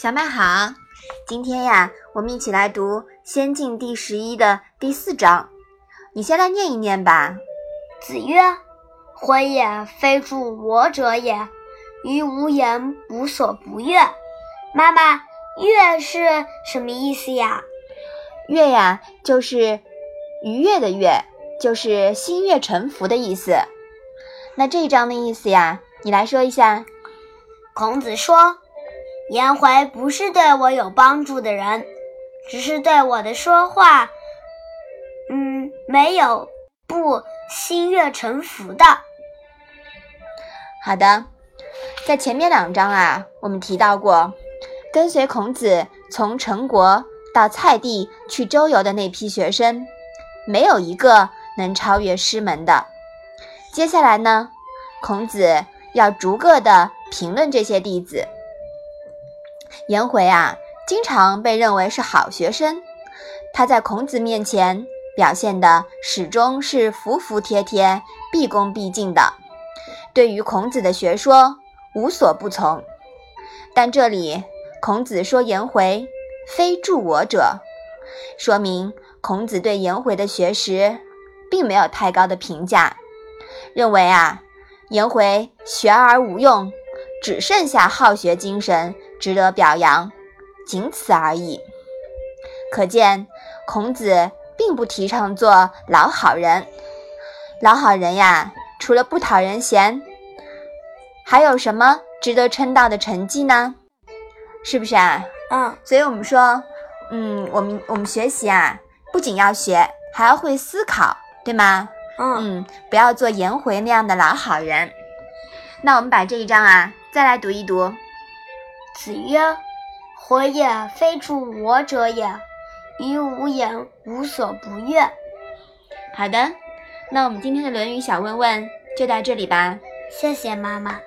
小麦好，今天呀，我们一起来读《仙境》第十一的第四章，你先来念一念吧。子曰：“回也，非助我者也，于无言，无所不悦。”妈妈，“悦”是什么意思呀？“悦”呀，就是愉悦的“悦”，就是心悦诚服的意思。那这一章的意思呀，你来说一下。孔子说。颜回不是对我有帮助的人，只是对我的说话，嗯，没有不心悦诚服的。好的，在前面两章啊，我们提到过，跟随孔子从陈国到蔡地去周游的那批学生，没有一个能超越师门的。接下来呢，孔子要逐个的评论这些弟子。颜回啊，经常被认为是好学生。他在孔子面前表现的始终是服服帖帖、毕恭毕敬的，对于孔子的学说无所不从。但这里孔子说颜回非助我者，说明孔子对颜回的学识并没有太高的评价，认为啊，颜回学而无用，只剩下好学精神。值得表扬，仅此而已。可见孔子并不提倡做老好人。老好人呀，除了不讨人嫌，还有什么值得称道的成绩呢？是不是啊？嗯。所以我们说，嗯，我们我们学习啊，不仅要学，还要会思考，对吗？嗯。嗯，不要做颜回那样的老好人。那我们把这一章啊，再来读一读。子曰：“火也，非助我者也，于无言，无所不悦。”好的，那我们今天的《论语》小问问就到这里吧。谢谢妈妈。